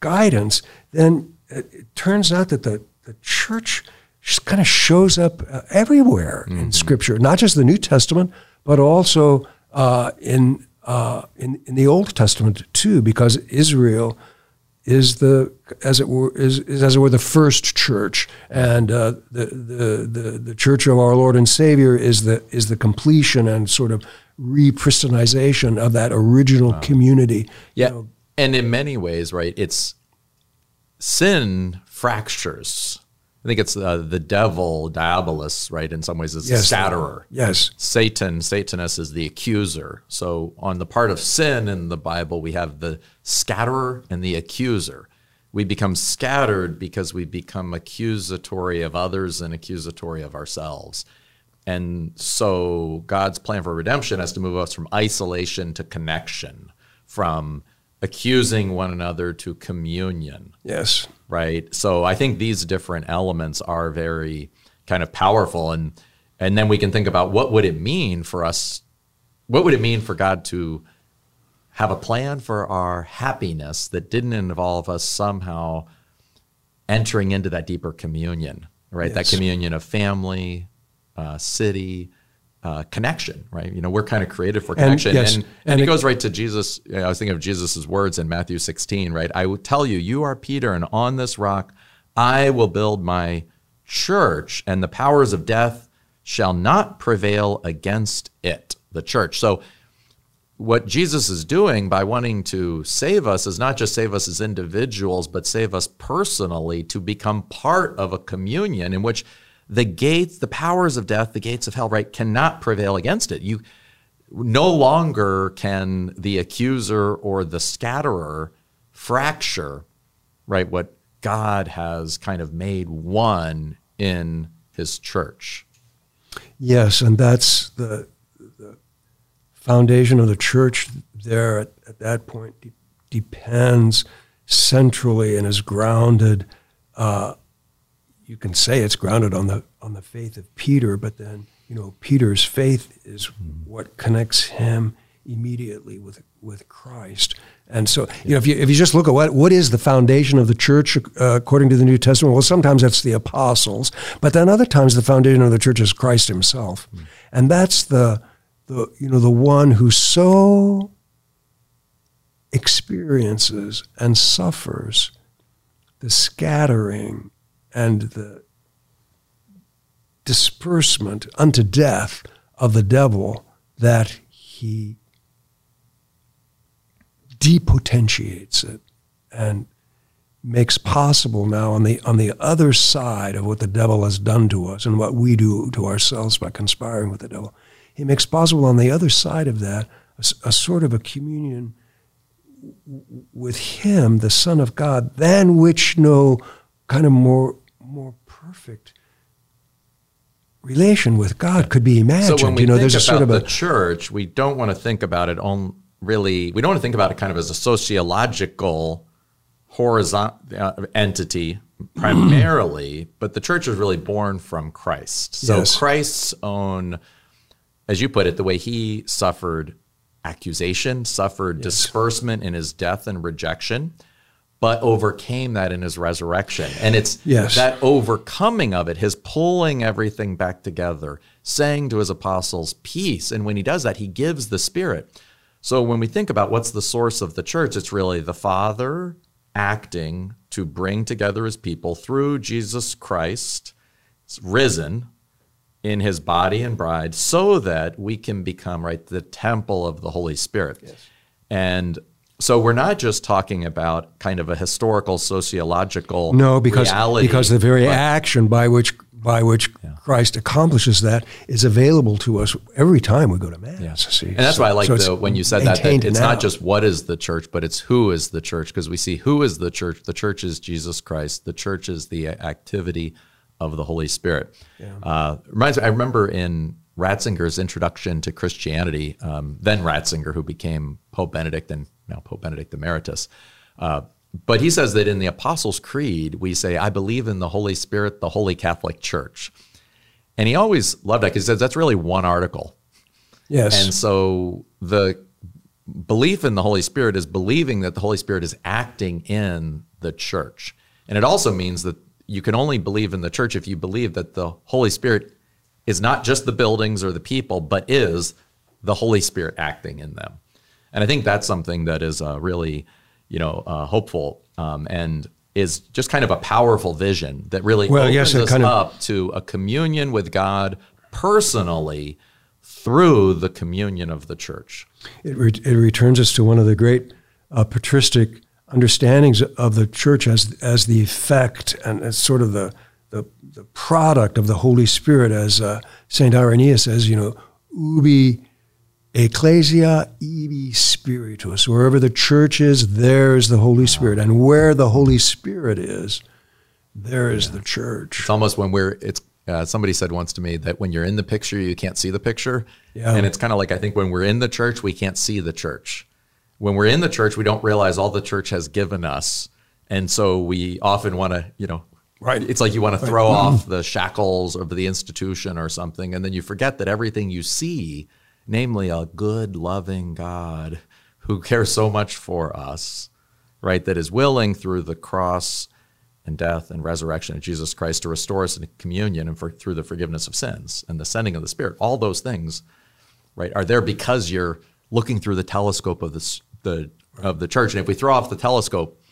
guidance, then it, it, turns out that the, the church just kind of shows up uh, everywhere mm-hmm. in Scripture, not just the New Testament, but also uh, in uh, in, in the Old Testament too, because Israel is the as it were is, is as it were the first church, and uh, the, the the the church of our Lord and Savior is the is the completion and sort of repristinization of that original wow. community. Yeah, you know, and in many ways, right? It's sin fractures I think it's uh, the devil, diabolus, right? In some ways, is yes, the scatterer. Yes. Satan, Satanus is the accuser. So on the part of sin in the Bible, we have the scatterer and the accuser. We become scattered because we become accusatory of others and accusatory of ourselves. And so God's plan for redemption has to move us from isolation to connection, from accusing one another to communion. Yes right? So I think these different elements are very kind of powerful and and then we can think about what would it mean for us what would it mean for God to have a plan for our happiness that didn't involve us somehow entering into that deeper communion, right? Yes. That communion of family, uh, city, uh, connection, right? You know, we're kind of created for connection. And, yes, and, and, and it, it, goes right to Jesus. You know, I was thinking of Jesus' words in Matthew 16, right? I will tell you, you are Peter, and on this rock I will build my church, and the powers of death shall not prevail against it, the church. So, what Jesus is doing by wanting to save us is not just save us as individuals, but save us personally to become part of a communion in which the gates, the powers of death, the gates of hell, right, cannot prevail against it. You no longer can the accuser or the scatterer fracture, right, what God has kind of made one in his church. Yes, and that's the, the foundation of the church there at, at that point de- depends centrally and is grounded uh, you can say it's grounded on the on the faith of Peter, but then you know Peter's faith is what connects him immediately with with Christ. And so, you know, if you if you just look at what what is the foundation of the church uh, according to the New Testament, well, sometimes that's the apostles, but then other times the foundation of the church is Christ Himself, mm. and that's the the you know the one who so experiences and suffers the scattering and the disbursement unto death of the devil that he depotentiates it and makes possible now on the on the other side of what the devil has done to us and what we do to ourselves by conspiring with the devil. He makes possible on the other side of that a, a sort of a communion with him the son of god than which no kind of more more perfect relation with God could be imagined. So when we you know, think there's a sort of a, the church, we don't want to think about it on really. We don't want to think about it kind of as a sociological horizontal uh, entity primarily, but the church is really born from Christ. So yes. Christ's own, as you put it, the way he suffered accusation, suffered yes. disbursement in his death and rejection but overcame that in his resurrection. And it's yes. that overcoming of it, his pulling everything back together, saying to his apostles, peace. And when he does that, he gives the Spirit. So when we think about what's the source of the church, it's really the Father acting to bring together his people through Jesus Christ, risen in his body and bride, so that we can become, right, the temple of the Holy Spirit. Yes. And so we're not just talking about kind of a historical sociological no because reality, because the very action by which by which yeah. Christ accomplishes that is available to us every time we go to mass. Yeah. See? And that's so, why I like so the, when you said that, that it's now. not just what is the church, but it's who is the church because we see who is the church. The church is Jesus Christ. The church is the activity of the Holy Spirit. Yeah. Uh, reminds me. I remember in Ratzinger's introduction to Christianity, um, then Ratzinger, who became Pope Benedict and now Pope Benedict the Emeritus. Uh, but he says that in the Apostles' Creed, we say, I believe in the Holy Spirit, the Holy Catholic Church. And he always loved that because he says that's really one article. Yes. And so the belief in the Holy Spirit is believing that the Holy Spirit is acting in the church. And it also means that you can only believe in the church if you believe that the Holy Spirit is not just the buildings or the people, but is the Holy Spirit acting in them. And I think that's something that is uh, really, you know, uh, hopeful um, and is just kind of a powerful vision that really Well, opens yes, us kind of- up to a communion with God personally through the communion of the church. it, re- it returns us to one of the great uh, patristic understandings of the church as as the effect and as sort of the the, the product of the Holy Spirit, as uh, Saint Irenaeus says, you know, ubi ecclesia ibi spiritus. Wherever the church is, there is the Holy Spirit, and where the Holy Spirit is, there is the church. It's almost when we're it's uh, somebody said once to me that when you're in the picture you can't see the picture. Yeah. And it's kind of like I think when we're in the church we can't see the church. When we're in the church we don't realize all the church has given us. And so we often want to, you know, Right. It's like you want to throw off the shackles of the institution or something and then you forget that everything you see, namely a good loving God who cares so much for us, right, that is willing through the cross and death and resurrection of Jesus Christ to restore us in communion and for, through the forgiveness of sins and the sending of the Spirit. All those things, right, are there because you're looking through the telescope of this, the of the church. And if we throw off the telescope,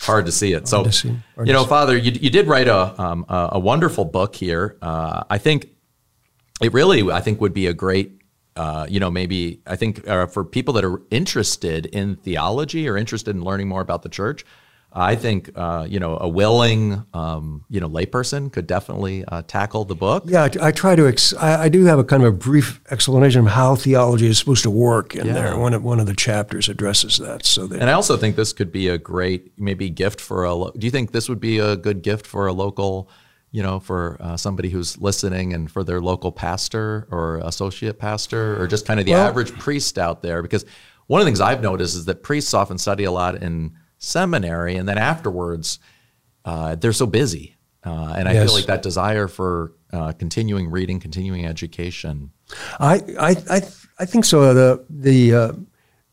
hard to see it. so. You know. Father, you, you did write a um, a, a wonderful book here. Uh, I think it really, I think, would be a great, uh, you know, maybe I think uh, for people that are interested in theology or interested in learning more about the church, I think, uh, you know, a willing, um, you know, layperson could definitely uh, tackle the book. Yeah, I, I try to. Ex- I, I do have a kind of a brief explanation of how theology is supposed to work in Yeah. there. One of one of the chapters addresses that. So that And I also think this could be a great, maybe gift for a. lo- Do you think this would be a good gift for a local, you know, for uh, somebody who's listening and for their local pastor or associate pastor or just kind of the Well- average priest out there? Because one of the things I've noticed is that priests often study a lot in seminary, and then afterwards, uh, they're so busy, uh, and I Yes. feel like that desire for uh, continuing reading, continuing education. I I I, I think so. The the uh,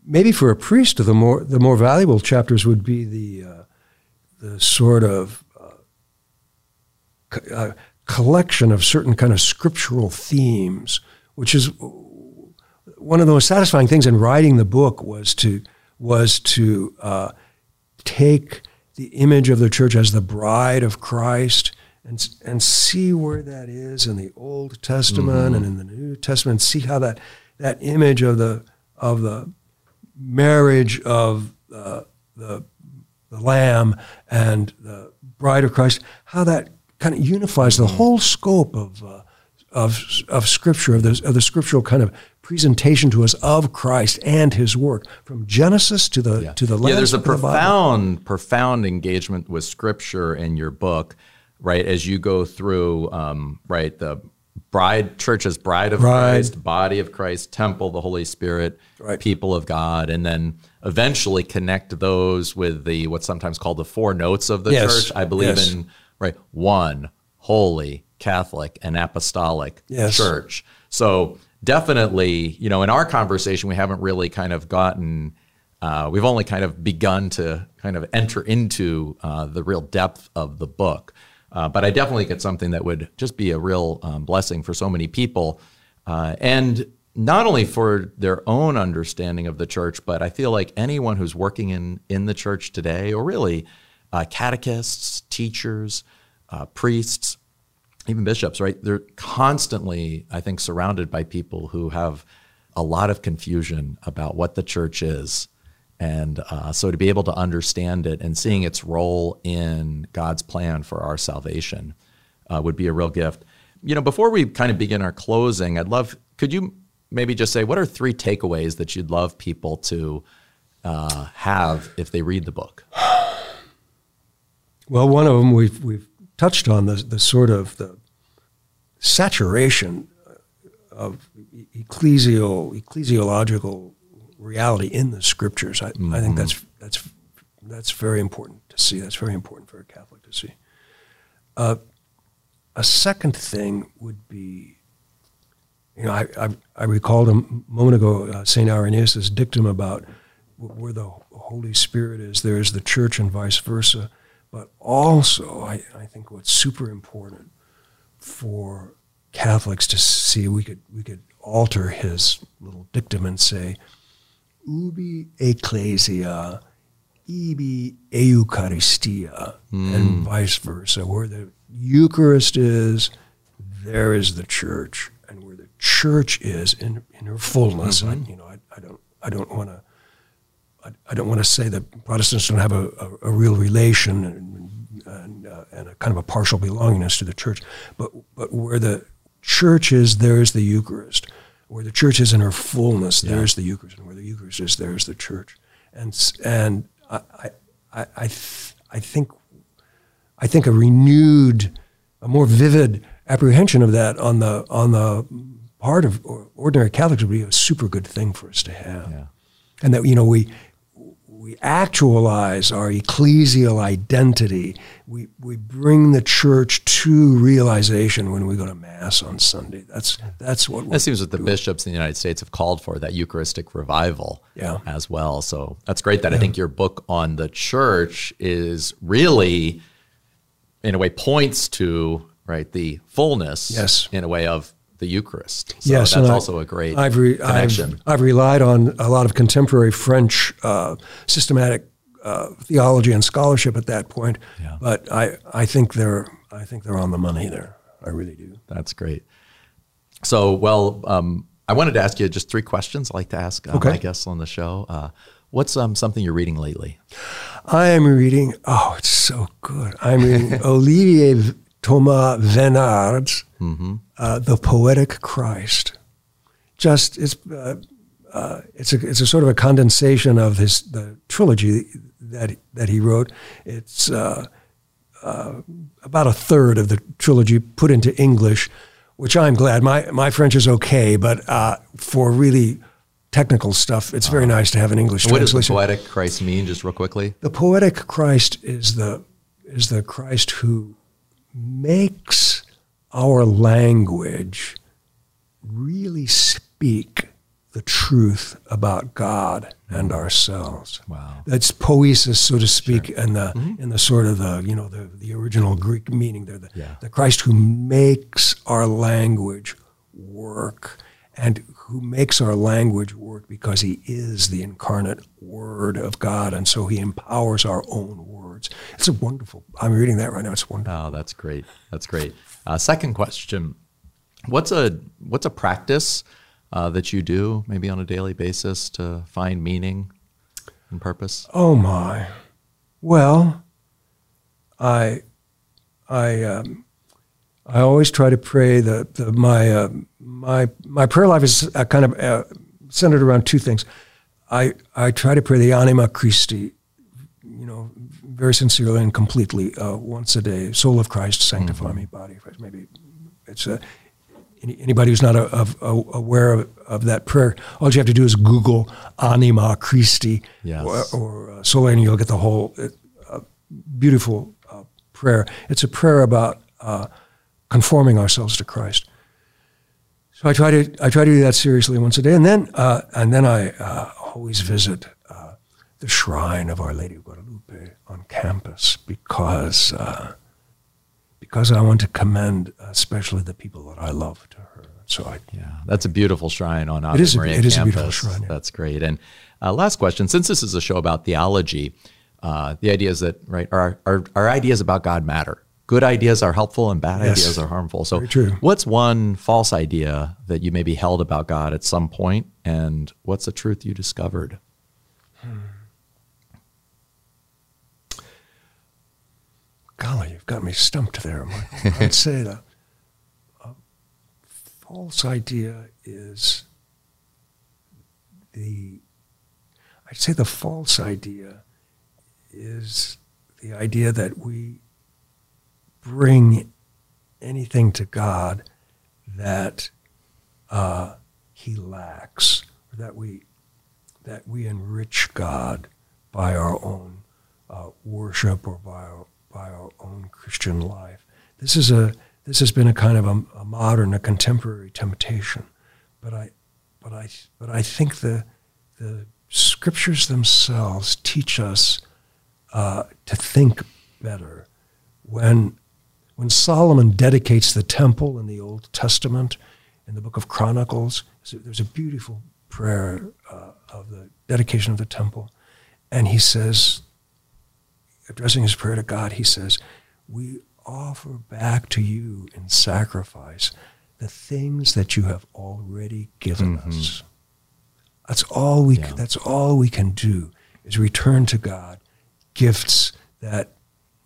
maybe for a priest, the more the more valuable chapters would be the uh, the sort of co- uh, collection of certain kind of scriptural themes, which is one of the most satisfying things in writing the book was to was to uh, take the image of the church as the bride of Christ and and see where that is in the Old Testament and in the New Testament. See how that that image of the of the marriage of uh, the the Lamb and the bride of Christ, how that kind of unifies the whole scope of uh, of of Scripture of the of the scriptural kind of presentation to us of Christ and His work from Genesis to the to the last. yeah, there's a of the profound, profound engagement with Scripture in your book, right? As you go through, um, right, the bride, church as bride of Bride. Christ, body of Christ, temple, the Holy Spirit, Right. people of God, and then eventually connect those with the what's sometimes called the four notes of the Yes, church. I believe yes. in right one, holy, Catholic, and apostolic Yes. church. So definitely, you know, in our conversation, we haven't really kind of gotten, uh, we've only kind of begun to kind of enter into uh, the real depth of the book. Uh, but I definitely think it's something that would just be a real um, blessing for so many people. Uh, and not only for their own understanding of the church, but I feel like anyone who's working in, in the church today, or really uh, catechists, teachers, uh, priests, even bishops, right? They're constantly, I think, surrounded by people who have a lot of confusion about what the church is. And uh, so to be able to understand it and seeing its role in God's plan for our salvation uh, would be a real gift. You know, before we kind of begin our closing, I'd love, could you maybe just say what are three takeaways that you'd love people to uh, have if they read the book? Well, one of them we've we've touched on the the sort of the saturation of ecclesial ecclesiological reality in the scriptures. I, I think that's that's that's very important to see. That's very important for a Catholic to see. Uh, a second thing would be, you know, I, I, I recalled a moment ago uh, St. Irenaeus' dictum about where the Holy Spirit is, there is the church and vice versa. But also, I, I think what's super important for Catholics to see, we could, we could alter his little dictum and say, ubi ecclesia, ibi eucharistia, hmm. and vice versa. Where the Eucharist is, there is the church, and where the church is in, in her fullness. Mm-hmm. I, you know, I, I don't, I don't want to, I, I don't want to say that Protestants don't have a, a, a real relation and, and, uh, and a kind of a partial belongingness to the church, but but where the church is, there is the Eucharist. Where the church is in her fullness, there's the Eucharist, and where the Eucharist is, there's the church. And and I I I, I, th- I think I think a renewed, a more vivid apprehension of that on the on the part of ordinary Catholics would be a super good thing for us to have, Yeah. and that you know we we actualize our ecclesial identity. We we bring the church to realization when we go to mass on Sunday. That's that's what we're That seems what the bishops in the United States have called for that Eucharistic revival Yeah. as well. So that's great that I think your book on the church is really, in a way, points to right the fullness Yes. in a way of the Eucharist. So yes, that's also a great I've, re- connection. I've, I've relied on a lot of contemporary French uh, systematic uh, theology and scholarship at that point. Yeah. But I, I think they're I think they're on the money there. I really do. That's great. So, well, um, I wanted to ask you just three questions I like to ask uh, Okay. my guests on the show. Uh, what's um, something you're reading lately? I am reading. Oh, it's so good. I'm reading Olivier Thomas Venard's uh, "The Poetic Christ." Just it's uh, uh, it's a it's a sort of a condensation of his the trilogy that that he wrote. It's uh, uh, about a third of the trilogy put into English, which I'm glad. My my French is okay, but uh, for really technical stuff, it's very nice to have an English translation. What does the poetic Christ mean, just real quickly? The poetic Christ is the is the Christ who makes our language really speak the truth about God and mm. ourselves. Wow. That's poesis, so to speak, in the mm-hmm. in the sort of the you know the, the original Greek meaning. There, the, Yeah. the Christ who makes our language work, and who makes our language work because He is the incarnate Word of God, and so He empowers our own words. It's a wonderful. I'm reading that right now. It's wonderful. Oh, that's great. That's great. Uh, second question: What's a what's a practice uh, that you do maybe on a daily basis to find meaning and purpose? Oh my. Well, I, I, um, I always try to pray. that the my uh, my my prayer life is uh, kind of uh, centered around two things. I I try to pray the Anima Christi, you know, very sincerely and completely uh, once a day. Soul of Christ, sanctify me. Body of Christ. Maybe it's a. any- Anybody who's not a, of, a, aware of, of that prayer, all you have to do is Google Anima Christi Yes. or, or uh, Sola, and you'll get the whole uh, beautiful uh, prayer. It's a prayer about uh, conforming ourselves to Christ. So I try to I try to do that seriously once a day, and then uh, and then I uh, always visit uh, the shrine of Our Lady of Guadalupe on campus because uh, because I want to commend especially the people that I love to her. So I Yeah, that's a beautiful shrine on Ave a- Maria it is a campus. beautiful shrine, yeah. That's great. And uh, last question: Since this is a show about theology, uh, the idea is that right, our, our our ideas about God matter. Good ideas are helpful, and bad Yes. ideas are harmful. So, true. what's one false idea that you maybe held about God at some point, and what's the truth you discovered? Hmm. golly, you've got me stumped there, Michael. I'd say the a false idea is the. I'd say the false idea is the idea that we bring anything to God that uh, He lacks, or that we that we enrich God by our own uh, worship or by our, by our own Christian life. This is a this has been a kind of a, a modern, a contemporary temptation, but I but I but I think the the scriptures themselves teach us uh, to think better. When when Solomon dedicates the temple in the Old Testament, in the book of Chronicles, there's a beautiful prayer uh, of the dedication of the temple, and he says, addressing his prayer to God, he says, "We offer back to you in sacrifice the things that you have already given mm-hmm. us." That's all we. Yeah. That's all we can do is return to God gifts that,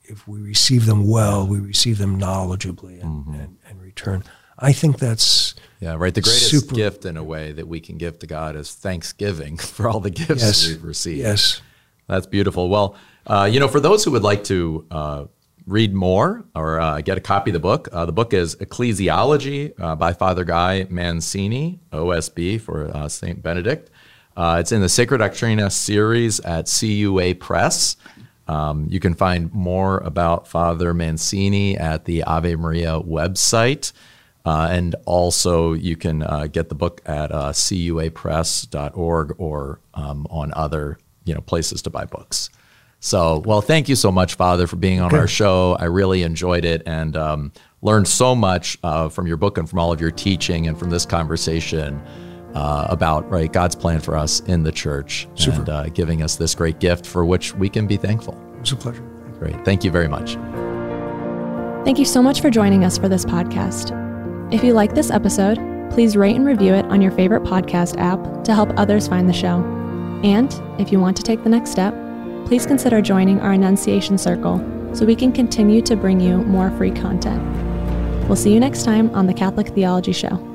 if we receive them well, we receive them knowledgeably and, mm-hmm. and, and return. I think that's yeah right. The greatest super, gift in a way that we can give to God is thanksgiving for all the gifts yes, we've received. Yes, that's beautiful. Well, uh, you know, for those who would like to uh, read more or uh, get a copy of the book, uh, the book is Ecclesiology uh, by Father Guy Mansini, OSB for uh, Saint Benedict. Uh, it's in the Sacra Doctrina series at CUA Press. Um, you can find more about Father Mansini at the Ave Maria website. Uh, and also, you can uh, get the book at uh, cuapress.org or um, on other you know places to buy books. So, well, thank you so much, Father, for being on our show. I really enjoyed it and um, learned so much uh, from your book and from all of your teaching and from this conversation uh, about right God's plan for us in the church Super. and uh, giving us this great gift for which we can be thankful. It's a pleasure. Great. Thank you very much. Thank you so much for joining us for this podcast. If you like this episode, please rate and review it on your favorite podcast app to help others find the show. And if you want to take the next step, please consider joining our Annunciation Circle so we can continue to bring you more free content. We'll see you next time on the Catholic Theology Show.